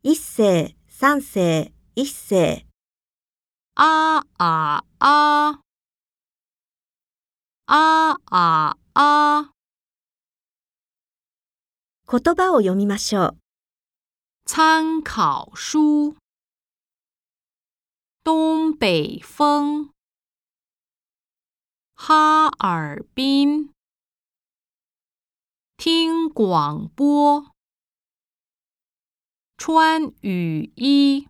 一世、三世、一世。啊啊啊！啊啊啊！言葉を読みましょう。参考书：东北风，哈尔滨。听广播，穿雨衣。